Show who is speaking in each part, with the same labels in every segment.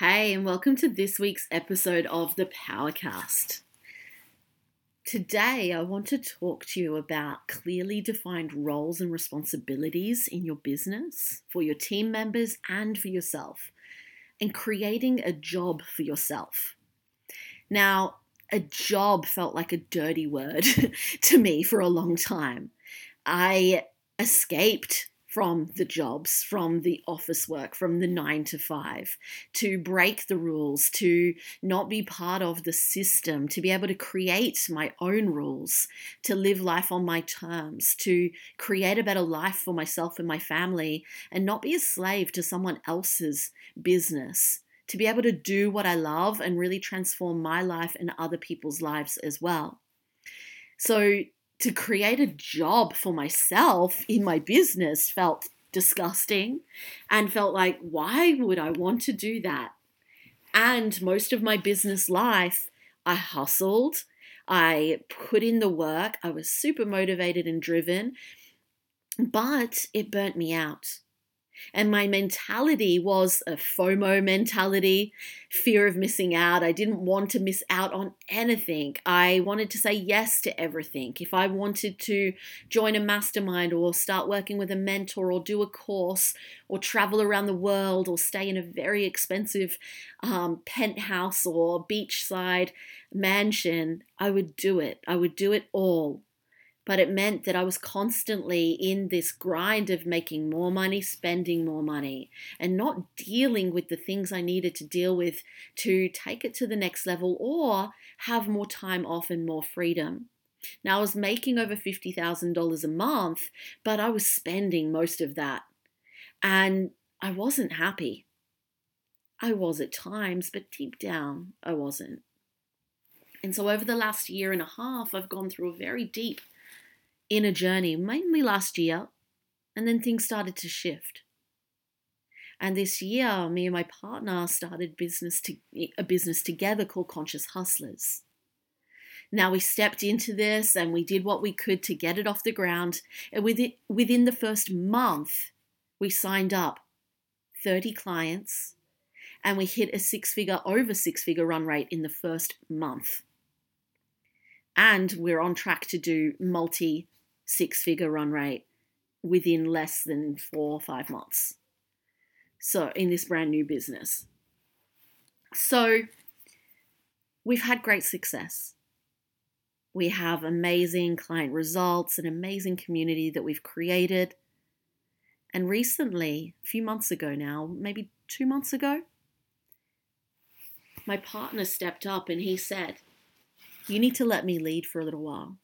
Speaker 1: Hey, and welcome to this week's episode of the Powercast. Today, I want to talk to you about clearly defined roles and responsibilities in your business, for your team members, and for yourself, and creating a job for yourself. Now, a job felt like a dirty word to me for a long time. I escaped from the jobs, from the office work, from the nine to five, to break the rules, to not be part of the system, to be able to create my own rules, to live life on my terms, to create a better life for myself and my family, and not be a slave to someone else's business. To be able to do what I love and really transform my life and other people's lives as well. So, to create a job for myself in my business felt disgusting and felt like, why would I want to do that? And most of my business life, I hustled, I put in the work, I was super motivated and driven, but it burnt me out. And my mentality was a FOMO mentality, fear of missing out. I didn't want to miss out on anything. I wanted to say yes to everything. If I wanted to join a mastermind or start working with a mentor or do a course or travel around the world or stay in a very expensive um, penthouse or beachside mansion, I would do it. I would do it all but it meant that I was constantly in this grind of making more money, spending more money, and not dealing with the things I needed to deal with to take it to the next level or have more time off and more freedom. Now, I was making over $50,000 a month, but I was spending most of that. And I wasn't happy. I was at times, but deep down, I wasn't. And so, over the last year and a half, I've gone through a very deep in a journey, mainly last year, and then things started to shift. And this year, me and my partner started business to, a business together called Conscious Hustlers. Now we stepped into this and we did what we could to get it off the ground. And within, within the first month, we signed up 30 clients and we hit a six figure, over six figure run rate in the first month. And we're on track to do multi six figure run rate within less than four or five months. So, in this brand new business. So, we've had great success. We have amazing client results, an amazing community that we've created. And recently, a few months ago now, maybe two months ago, my partner stepped up and he said, You need to let me lead for a little while.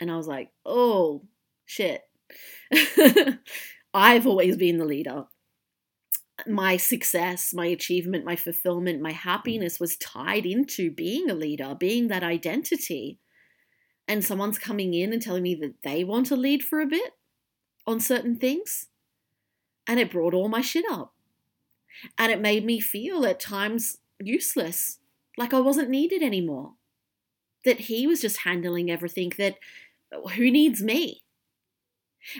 Speaker 1: And I was like, oh, shit. I've always been the leader. My success, my achievement, my fulfillment, my happiness was tied into being a leader, being that identity. And someone's coming in and telling me that they want to lead for a bit on certain things. And it brought all my shit up. And it made me feel at times useless, like I wasn't needed anymore. That he was just handling everything, that who needs me?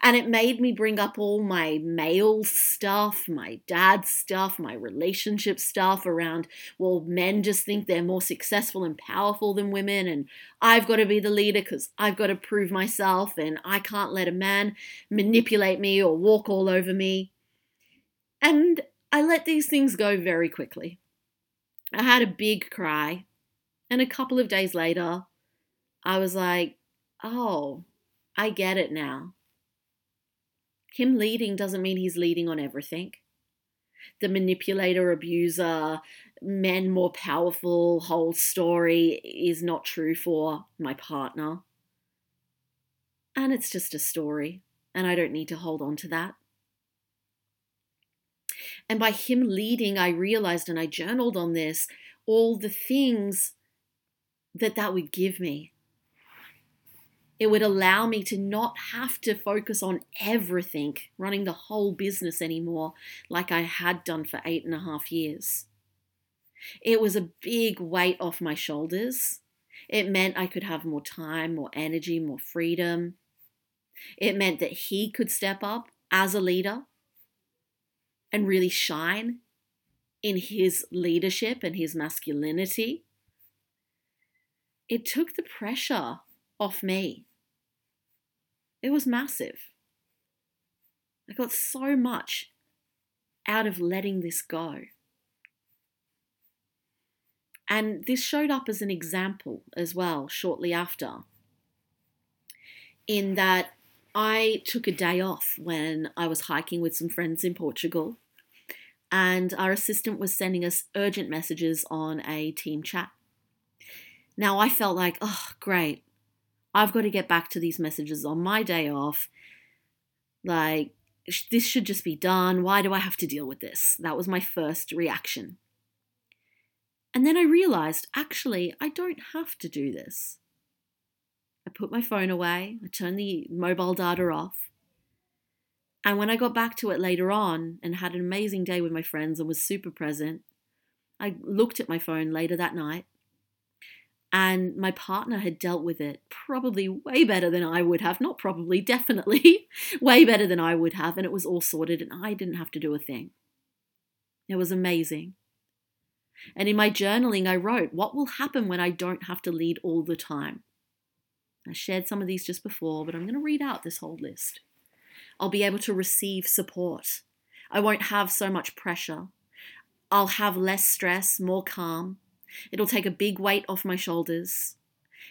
Speaker 1: And it made me bring up all my male stuff, my dad stuff, my relationship stuff around, well, men just think they're more successful and powerful than women, and I've got to be the leader because I've got to prove myself, and I can't let a man manipulate me or walk all over me. And I let these things go very quickly. I had a big cry, and a couple of days later, I was like, oh, I get it now. Him leading doesn't mean he's leading on everything. The manipulator, abuser, men more powerful whole story is not true for my partner. And it's just a story, and I don't need to hold on to that. And by him leading, I realized and I journaled on this all the things that that would give me it would allow me to not have to focus on everything, running the whole business anymore, like I had done for eight and a half years. It was a big weight off my shoulders. It meant I could have more time, more energy, more freedom. It meant that he could step up as a leader and really shine in his leadership and his masculinity, it took the pressure off me. It was massive. I got so much out of letting this go. And this showed up as an example as well shortly after, in that I took a day off when I was hiking with some friends in Portugal, and our assistant was sending us urgent messages on a team chat. Now I felt like, oh, great, I've got to get back to these messages on my day off. Like, this should just be done. Why do I have to deal with this? That was my first reaction. And then I realized actually, I don't have to do this. I put my phone away, I turned the mobile data off. And when I got back to it later on and had an amazing day with my friends and was super present, I looked at my phone later that night and my partner had dealt with it probably way better than I would have. Not probably, definitely way better than I would have. And it was all sorted, and I didn't have to do a thing. It was amazing. And in my journaling, I wrote, What will happen when I don't have to lead all the time? I shared some of these just before, but I'm going to read out this whole list. I'll be able to receive support. I won't have so much pressure. I'll have less stress, more calm. It'll take a big weight off my shoulders.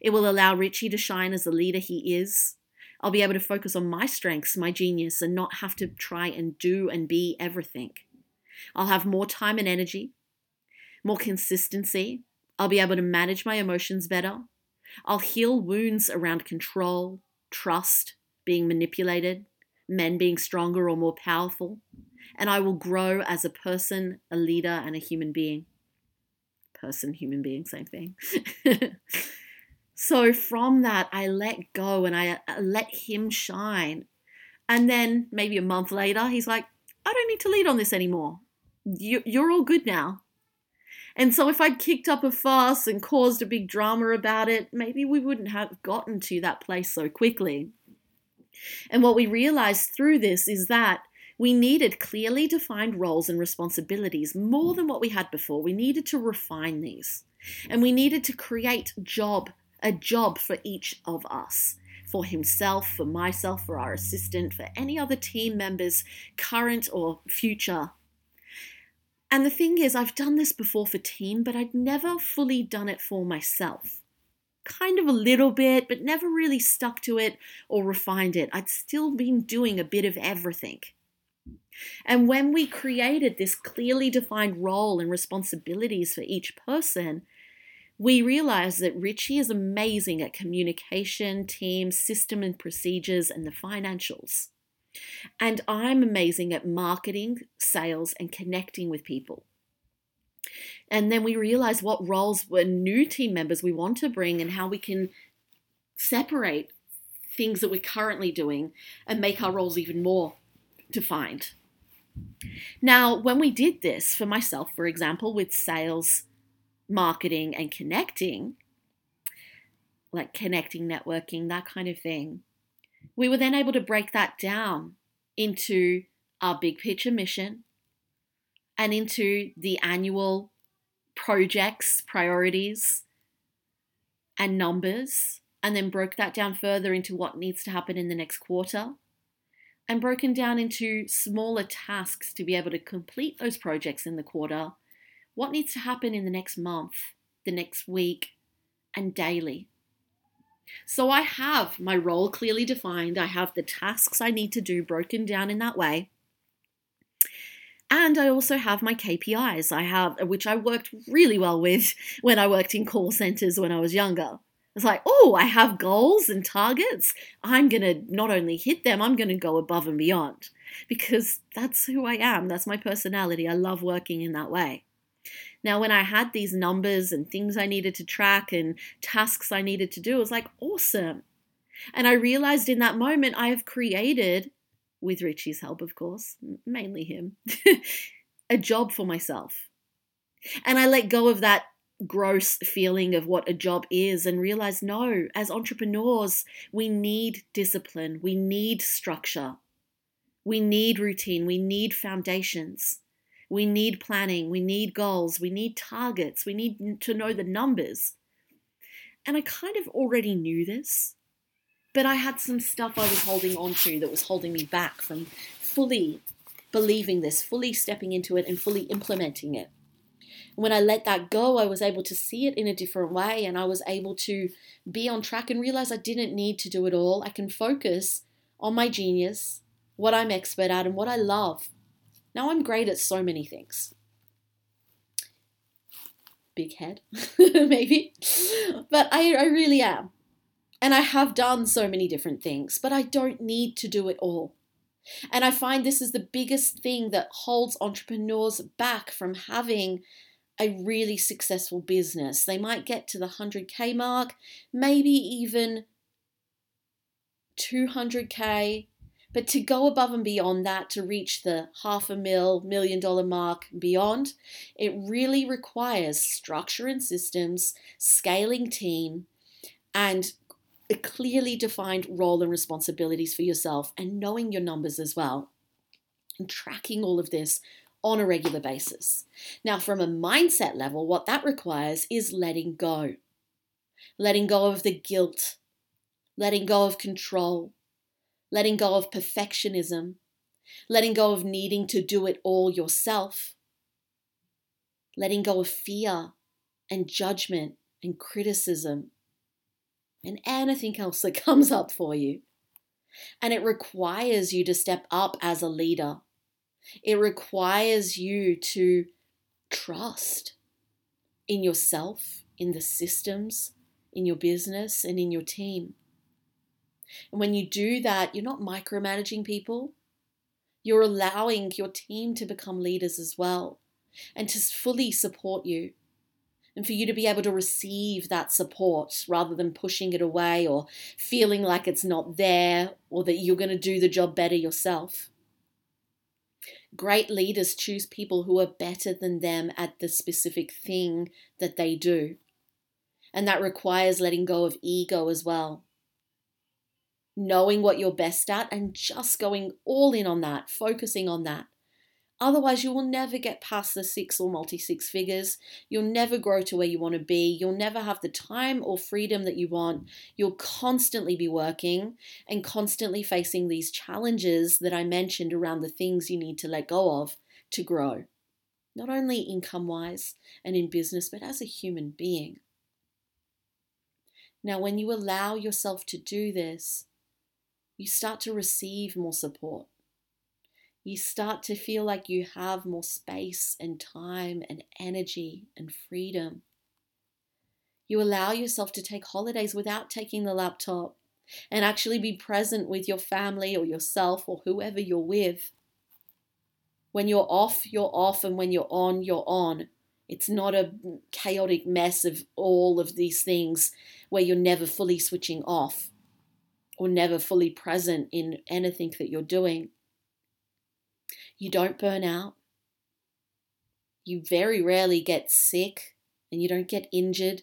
Speaker 1: It will allow Richie to shine as the leader he is. I'll be able to focus on my strengths, my genius, and not have to try and do and be everything. I'll have more time and energy, more consistency. I'll be able to manage my emotions better. I'll heal wounds around control, trust, being manipulated, men being stronger or more powerful. And I will grow as a person, a leader, and a human being person, human being, same thing. so from that, I let go and I uh, let him shine. And then maybe a month later, he's like, I don't need to lead on this anymore. You're all good now. And so if I'd kicked up a fuss and caused a big drama about it, maybe we wouldn't have gotten to that place so quickly. And what we realized through this is that we needed clearly defined roles and responsibilities more than what we had before. We needed to refine these. And we needed to create job, a job for each of us. For himself, for myself, for our assistant, for any other team members, current or future. And the thing is, I've done this before for team, but I'd never fully done it for myself kind of a little bit, but never really stuck to it or refined it. I'd still been doing a bit of everything. And when we created this clearly defined role and responsibilities for each person, we realized that Richie is amazing at communication, team, system and procedures, and the financials. And I'm amazing at marketing, sales, and connecting with people. And then we realized what roles were new team members we want to bring and how we can separate things that we're currently doing and make our roles even more defined. Now, when we did this for myself, for example, with sales, marketing, and connecting, like connecting, networking, that kind of thing, we were then able to break that down into our big picture mission and into the annual projects, priorities, and numbers, and then broke that down further into what needs to happen in the next quarter and broken down into smaller tasks to be able to complete those projects in the quarter. What needs to happen in the next month, the next week, and daily. So I have my role clearly defined. I have the tasks I need to do broken down in that way. And I also have my KPIs. I have which I worked really well with when I worked in call centers when I was younger. It's like, oh, I have goals and targets. I'm going to not only hit them, I'm going to go above and beyond because that's who I am. That's my personality. I love working in that way. Now, when I had these numbers and things I needed to track and tasks I needed to do, it was like, awesome. And I realized in that moment I have created, with Richie's help, of course, mainly him, a job for myself. And I let go of that gross feeling of what a job is and realize no, as entrepreneurs, we need discipline, we need structure, we need routine, we need foundations. We need planning, we need goals, we need targets, we need to know the numbers. And I kind of already knew this, but I had some stuff I was holding on to that was holding me back from fully believing this, fully stepping into it, and fully implementing it. When I let that go, I was able to see it in a different way and I was able to be on track and realize I didn't need to do it all. I can focus on my genius, what I'm expert at, and what I love. Now I'm great at so many things. Big head, maybe. But I, I really am. And I have done so many different things, but I don't need to do it all. And I find this is the biggest thing that holds entrepreneurs back from having a really successful business. They might get to the 100K mark, maybe even 200K, but to go above and beyond that, to reach the half a mil, million dollar mark beyond, it really requires structure and systems, scaling team, and a clearly defined role and responsibilities for yourself, and knowing your numbers as well, and tracking all of this on a regular basis. Now, from a mindset level, what that requires is letting go. Letting go of the guilt, letting go of control, letting go of perfectionism, letting go of needing to do it all yourself, letting go of fear and judgment and criticism and anything else that comes up for you. And it requires you to step up as a leader. It requires you to trust in yourself, in the systems, in your business, and in your team. And when you do that, you're not micromanaging people. You're allowing your team to become leaders as well and to fully support you. And for you to be able to receive that support rather than pushing it away or feeling like it's not there or that you're going to do the job better yourself. Great leaders choose people who are better than them at the specific thing that they do. And that requires letting go of ego as well knowing what you're best at and just going all in on that, focusing on that. Otherwise, you will never get past the six or multi six figures. You'll never grow to where you want to be. You'll never have the time or freedom that you want. You'll constantly be working and constantly facing these challenges that I mentioned around the things you need to let go of to grow, not only income wise and in business, but as a human being. Now, when you allow yourself to do this, you start to receive more support. You start to feel like you have more space and time and energy and freedom. You allow yourself to take holidays without taking the laptop and actually be present with your family or yourself or whoever you're with. When you're off, you're off, and when you're on, you're on. It's not a chaotic mess of all of these things where you're never fully switching off or never fully present in anything that you're doing. You don't burn out. You very rarely get sick and you don't get injured.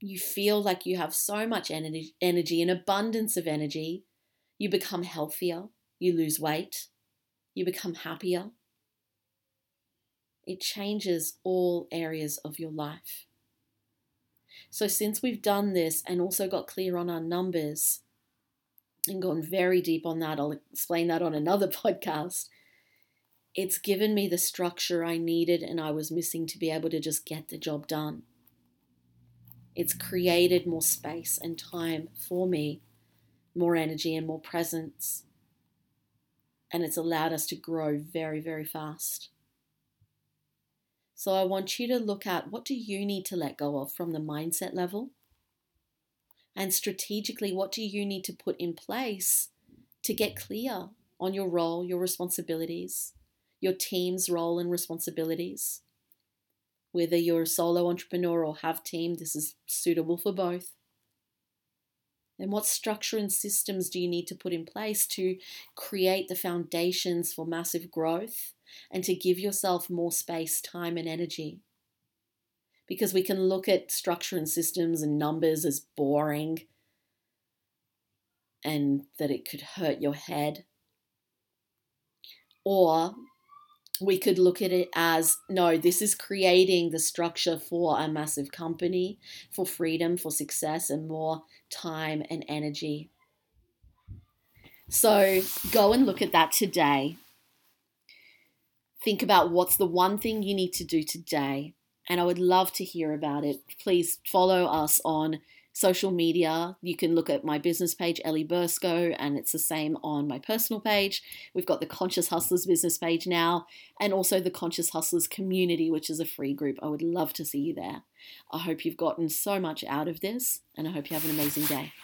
Speaker 1: You feel like you have so much energy, an abundance of energy. You become healthier. You lose weight. You become happier. It changes all areas of your life. So, since we've done this and also got clear on our numbers and gone very deep on that, I'll explain that on another podcast. It's given me the structure I needed and I was missing to be able to just get the job done. It's created more space and time for me, more energy and more presence. And it's allowed us to grow very, very fast. So I want you to look at what do you need to let go of from the mindset level? And strategically, what do you need to put in place to get clear on your role, your responsibilities, your team's role and responsibilities? Whether you're a solo entrepreneur or have team, this is suitable for both. And what structure and systems do you need to put in place to create the foundations for massive growth and to give yourself more space, time, and energy. Because we can look at structure and systems and numbers as boring and that it could hurt your head. Or we could look at it as no, this is creating the structure for a massive company, for freedom, for success, and more time and energy. So go and look at that today. Think about what's the one thing you need to do today. And I would love to hear about it. Please follow us on social media. You can look at my business page, Ellie Bursco, and it's the same on my personal page. We've got the Conscious Hustlers business page now, and also the Conscious Hustlers community, which is a free group. I would love to see you there. I hope you've gotten so much out of this, and I hope you have an amazing day.